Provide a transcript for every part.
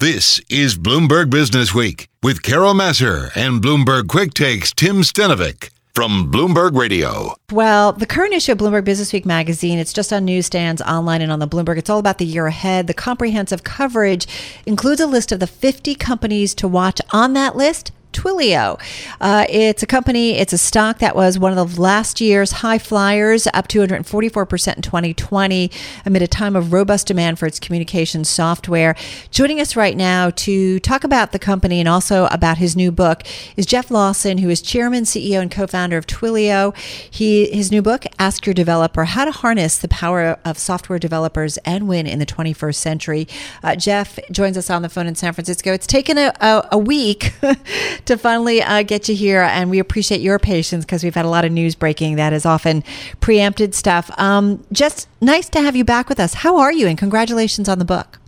This is Bloomberg Business Week with Carol Massar and Bloomberg Quick Takes Tim Stenovec from Bloomberg Radio. Well, the current issue of Bloomberg Business Week magazine, it's just on newsstands, online, and on the Bloomberg. It's all about the year ahead. The comprehensive coverage includes a list of the 50 companies to watch on that list. Twilio. Uh, it's a company, it's a stock that was one of the last year's high flyers, up 244% in 2020, amid a time of robust demand for its communication software. Joining us right now to talk about the company and also about his new book is Jeff Lawson, who is chairman, CEO, and co founder of Twilio. He, his new book, Ask Your Developer How to Harness the Power of Software Developers and Win in the 21st Century. Uh, Jeff joins us on the phone in San Francisco. It's taken a, a, a week. to finally uh, get you here, and we appreciate your patience because we've had a lot of news breaking that is often preempted stuff. Um, just nice to have you back with us. How are you? And congratulations on the book.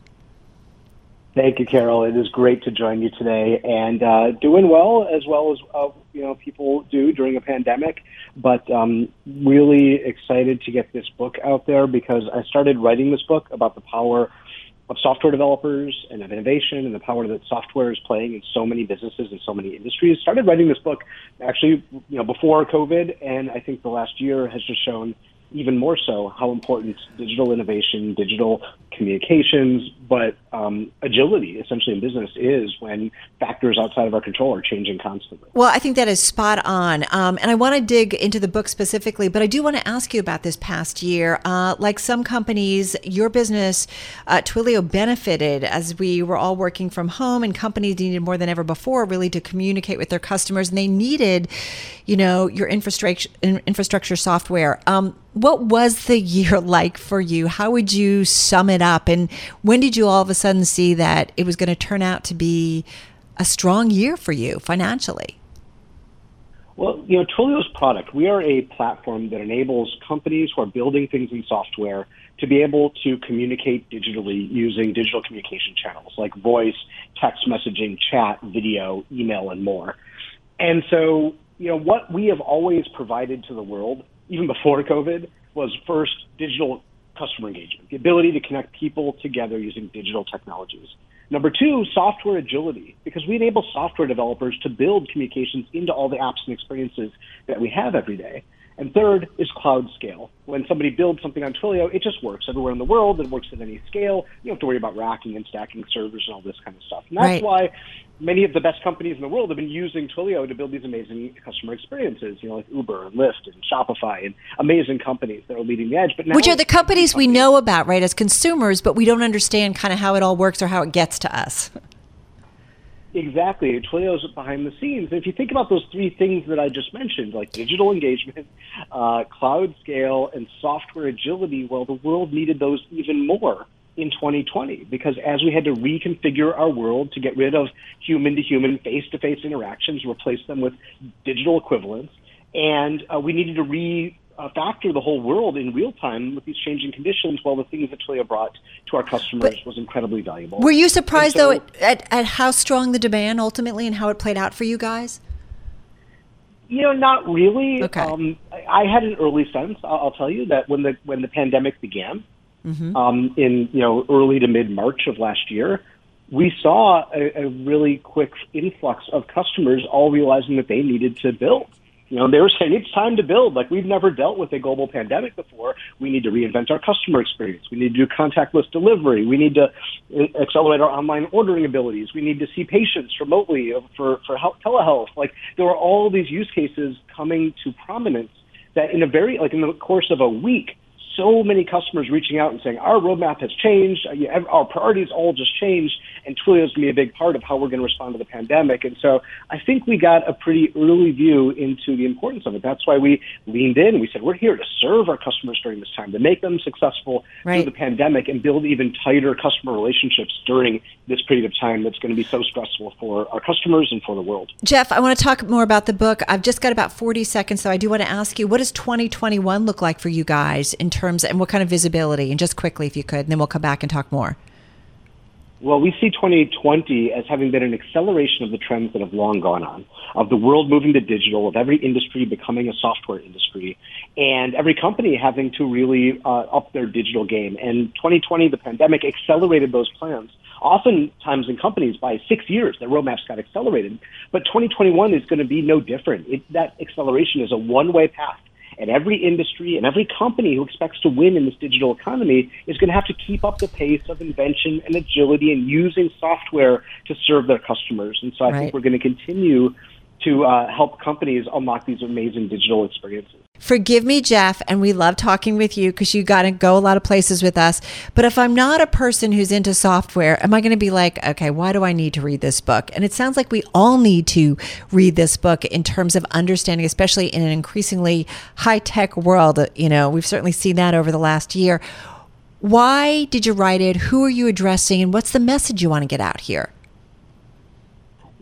Thank you, Carol. It is great to join you today, and uh, doing well as well as uh, you know people do during a pandemic. But um, really excited to get this book out there because I started writing this book about the power of software developers and of innovation and the power that software is playing in so many businesses and so many industries. Started writing this book actually, you know, before COVID, and I think the last year has just shown even more so how important digital innovation, digital communications, but um, agility essentially in business is when factors outside of our control are changing constantly. Well, I think that is spot on. Um, and I want to dig into the book specifically, but I do want to ask you about this past year. Uh, like some companies, your business, uh, Twilio, benefited as we were all working from home and companies needed more than ever before really to communicate with their customers. And they needed, you know, your infrastructure, infrastructure software. Um, what was the year like for you? How would you sum it up? And when did you all of a sudden see that it was going to turn out to be a strong year for you financially? Well, you know, Twilio's product, we are a platform that enables companies who are building things in software to be able to communicate digitally using digital communication channels like voice, text messaging, chat, video, email, and more. And so, you know, what we have always provided to the world even before COVID, was first digital customer engagement, the ability to connect people together using digital technologies. Number two, software agility, because we enable software developers to build communications into all the apps and experiences that we have every day. And third is cloud scale. When somebody builds something on Twilio, it just works everywhere in the world. It works at any scale. You don't have to worry about racking and stacking servers and all this kind of stuff. And that's right. why many of the best companies in the world have been using Twilio to build these amazing customer experiences, you know, like Uber and Lyft and Shopify and amazing companies that are leading the edge. But Which are the companies, companies we know about, right, as consumers, but we don't understand kind of how it all works or how it gets to us. Exactly. Twilio's behind the scenes. And if you think about those three things that I just mentioned, like digital engagement, uh, cloud scale, and software agility, well, the world needed those even more in 2020 because as we had to reconfigure our world to get rid of human to human, face to face interactions, replace them with digital equivalents, and uh, we needed to re uh, factor the whole world in real time with these changing conditions. while the things that Twilio brought to our customers but was incredibly valuable. Were you surprised so, though at, at how strong the demand ultimately and how it played out for you guys? You know, not really. Okay. Um, I had an early sense. I'll, I'll tell you that when the when the pandemic began, mm-hmm. um, in you know early to mid March of last year, we saw a, a really quick influx of customers all realizing that they needed to build. You know, they were saying it's time to build. Like we've never dealt with a global pandemic before. We need to reinvent our customer experience. We need to do contactless delivery. We need to uh, accelerate our online ordering abilities. We need to see patients remotely for for health, telehealth. Like there were all these use cases coming to prominence that in a very like in the course of a week so many customers reaching out and saying our roadmap has changed, uh, our priorities all just changed, and Twilio is going to be a big part of how we're going to respond to the pandemic. And so I think we got a pretty early view into the importance of it. That's why we leaned in. We said we're here to serve our customers during this time, to make them successful right. through the pandemic, and build even tighter customer relationships during this period of time that's going to be so stressful for our customers and for the world. Jeff, I want to talk more about the book. I've just got about 40 seconds, so I do want to ask you, what does 2021 look like for you guys in terms and what kind of visibility? And just quickly, if you could, and then we'll come back and talk more. Well, we see 2020 as having been an acceleration of the trends that have long gone on, of the world moving to digital, of every industry becoming a software industry, and every company having to really uh, up their digital game. And 2020, the pandemic accelerated those plans Oftentimes in companies, by six years, their roadmaps got accelerated. But 2021 is going to be no different. It, that acceleration is a one-way path. And every industry and every company who expects to win in this digital economy is going to have to keep up the pace of invention and agility and using software to serve their customers. And so I Right. think we're going to continue to uh, help companies unlock these amazing digital experiences. Forgive me, Jeff, and we love talking with you because you got to go a lot of places with us. But if I'm not a person who's into software, am I going to be like, okay, why do I need to read this book? And it sounds like we all need to read this book in terms of understanding, especially in an increasingly high tech world. You know, we've certainly seen that over the last year. Why did you write it? Who are you addressing? And what's the message you want to get out here?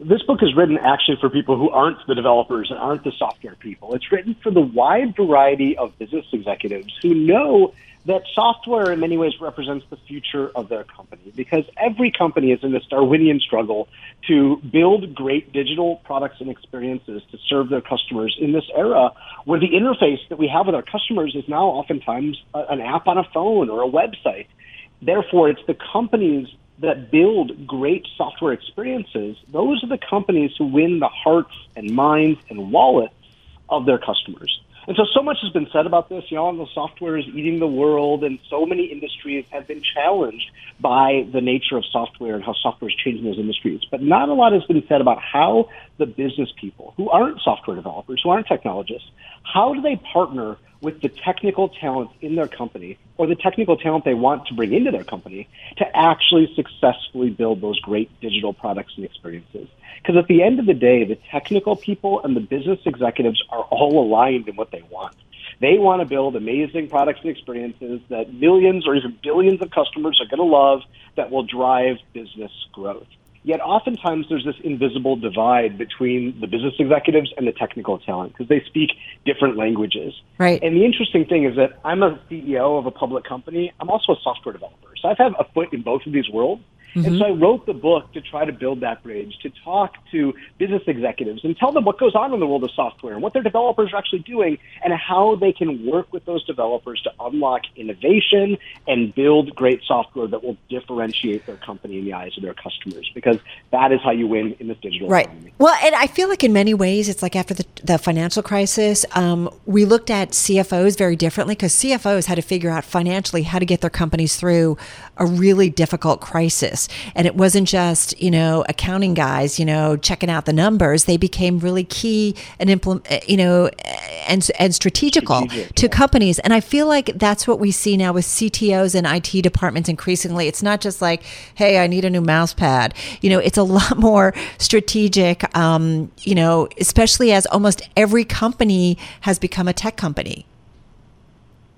This book is written actually for people who aren't the developers and aren't the software people. It's written for the wide variety of business executives who know that software in many ways represents the future of their company because every company is in this Darwinian struggle to build great digital products and experiences to serve their customers in this era where the interface that we have with our customers is now oftentimes an app on a phone or a website. Therefore, it's the companies that build great software experiences. Those are the companies who win the hearts and minds and wallets of their customers. And so, so much has been said about this. You know, the software is eating the world, and so many industries have been challenged by the nature of software and how software is changing those industries. But not a lot has been said about how the business people, who aren't software developers, who aren't technologists, how do they partner with the technical talent in their company or the technical talent they want to bring into their company to actually successfully build those great digital products and experiences. Because at the end of the day, the technical people and the business executives are all aligned in what they want. They want to build amazing products and experiences that millions or even billions of customers are going to love that will drive business growth. Yet oftentimes there's this invisible divide between the business executives and the technical talent because they speak different languages. Right. And the interesting thing is that I'm a CEO of a public company. I'm also a software developer. So I've had a foot in both of these worlds. And so I wrote the book to try to build that bridge, to talk to business executives and tell them what goes on in the world of software and what their developers are actually doing and how they can work with those developers to unlock innovation and build great software that will differentiate their company in the eyes of their customers because that is how you win in this digital Right. economy. Well, and I feel like in many ways, it's like after the, the financial crisis, um, we looked at CFOs very differently because CFOs had to figure out financially how to get their companies through a really difficult crisis. And it wasn't just, you know, accounting guys, you know, checking out the numbers. They became really key and implement, you know, and, and strategical Strategic, to yeah. companies. And I feel like that's what we see now with CTOs and IT departments increasingly. It's not just like, hey, I need a new mouse pad. You know, it's a lot more strategic, um, you know, especially as almost every company has become a tech company.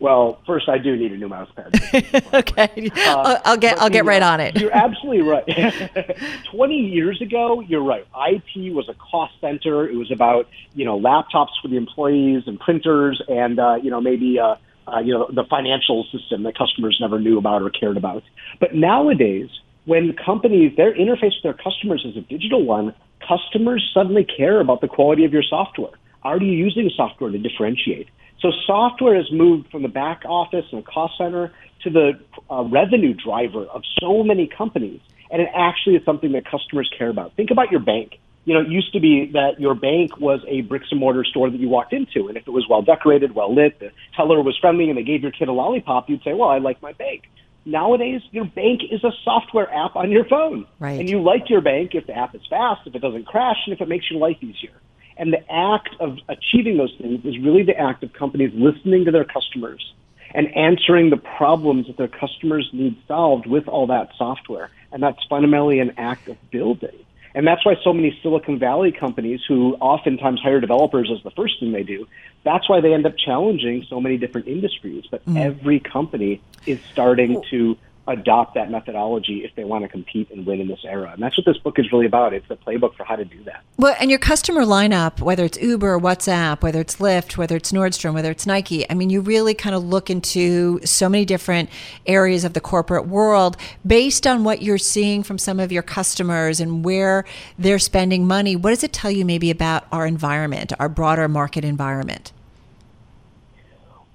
Well, first, I do need a new mouse pad. okay. I'll, I'll get, I'll get right uh, on it. You're absolutely right. 20 years ago, you're right. IT was a cost center. It was about, you know, laptops for the employees and printers and, uh, you know, maybe, uh, uh, you know, the financial system that customers never knew about or cared about. But nowadays, when companies, their interface with their customers is a digital one, customers suddenly care about the quality of your software. Are you using software to differentiate? So software has moved from the back office and the cost center to the uh, revenue driver of so many companies, and it actually is something that customers care about. Think about your bank. You know, it used to be that your bank was a bricks and mortar store that you walked into, and if it was well decorated, well lit, the teller was friendly, and they gave your kid a lollipop, you'd say, "Well, I like my bank." Nowadays, your bank is a software app on your phone, Right. and you like your bank if the app is fast, if it doesn't crash, and if it makes your life easier. And the act of achieving those things is really the act of companies listening to their customers and answering the problems that their customers need solved with all that software. And that's fundamentally an act of building. And that's why so many Silicon Valley companies who oftentimes hire developers as the first thing they do, that's why they end up challenging so many different industries. But mm. every company is starting to adopt that methodology if they want to compete and win in this era. And that's what this book is really about. It's a playbook for how to do that. Well, and your customer lineup, whether it's Uber, WhatsApp, whether it's Lyft, whether it's Nordstrom, whether it's Nike, I mean, you really kind of look into so many different areas of the corporate world based on what you're seeing from some of your customers and where they're spending money. What does it tell you maybe about our environment, our broader market environment?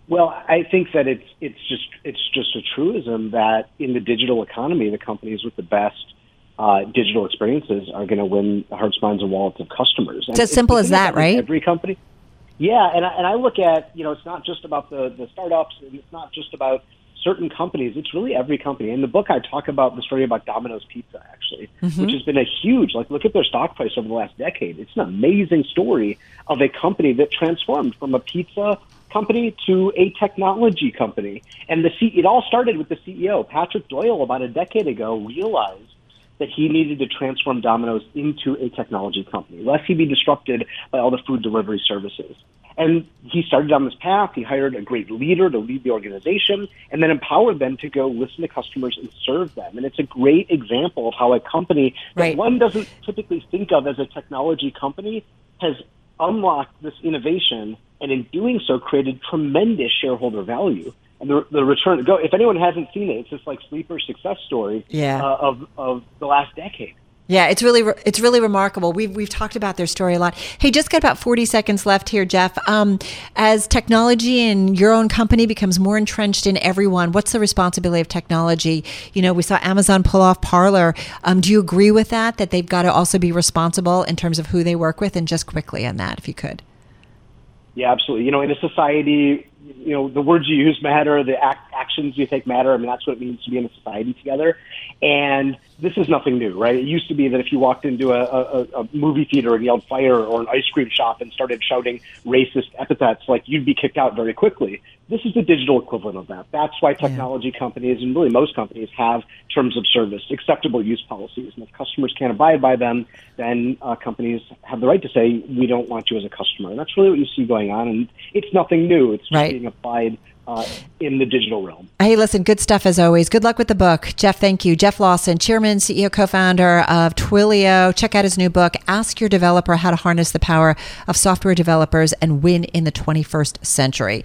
Well, I think that it's it's just it's just a truism that in the digital economy, the companies with the best uh, digital experiences are going to win the hearts, minds, and wallets of customers. It's as simple as that, right? Every company. Yeah, and I, and I look at you know it's not just about the the startups, and it's not just about certain companies. It's really every company. In the book, I talk about the story about Domino's Pizza, actually, mm-hmm. which has been a huge like look at their stock price over the last decade. It's an amazing story of a company that transformed from a pizza company to a technology company. And the C- it all started with the CEO, Patrick Doyle, about a decade ago, realized that he needed to transform Domino's into a technology company, lest he be disrupted by all the food delivery services. And he started on this path. He hired a great leader to lead the organization and then empowered them to go listen to customers and serve them. And it's a great example of how a company that one doesn't typically think of as a technology company has unlocked this innovation and in doing so created tremendous shareholder value. And the, the return go if anyone hasn't seen it, it's just like sleeper success story yeah. uh, of of the last decade. Yeah, it's really it's really remarkable. We've we've talked about their story a lot. Hey, just got about forty seconds left here, Jeff. Um, as technology and your own company becomes more entrenched in everyone, what's the responsibility of technology? You know, we saw Amazon pull off Parler. Um, do you agree with that? That they've got to also be responsible in terms of who they work with, and just quickly on that, if you could. Yeah, absolutely. You know, in a society, you know, the words you use matter, the act, actions you take matter. I mean, that's what it means to be in a society together. And this is nothing new, right? It used to be that if you walked into a, a, a movie theater and yelled fire or an ice cream shop and started shouting racist epithets, like you'd be kicked out very quickly. This is the digital equivalent of that. That's why technology yeah. companies and really most companies have terms of service, acceptable use policies. And if customers can't abide by them, then uh, companies have the right to say, we don't want you as a customer. And that's really what you see going on. And it's nothing new. It's right. being applied uh, in the digital realm. Hey, listen, good stuff as always. Good luck with the book. Jeff, thank you. Jeff Lawson, Chairman, CEO, co founder of Twilio. Check out his new book, Ask Your Developer How to Harness the Power of Software Developers and Win in the 21st Century.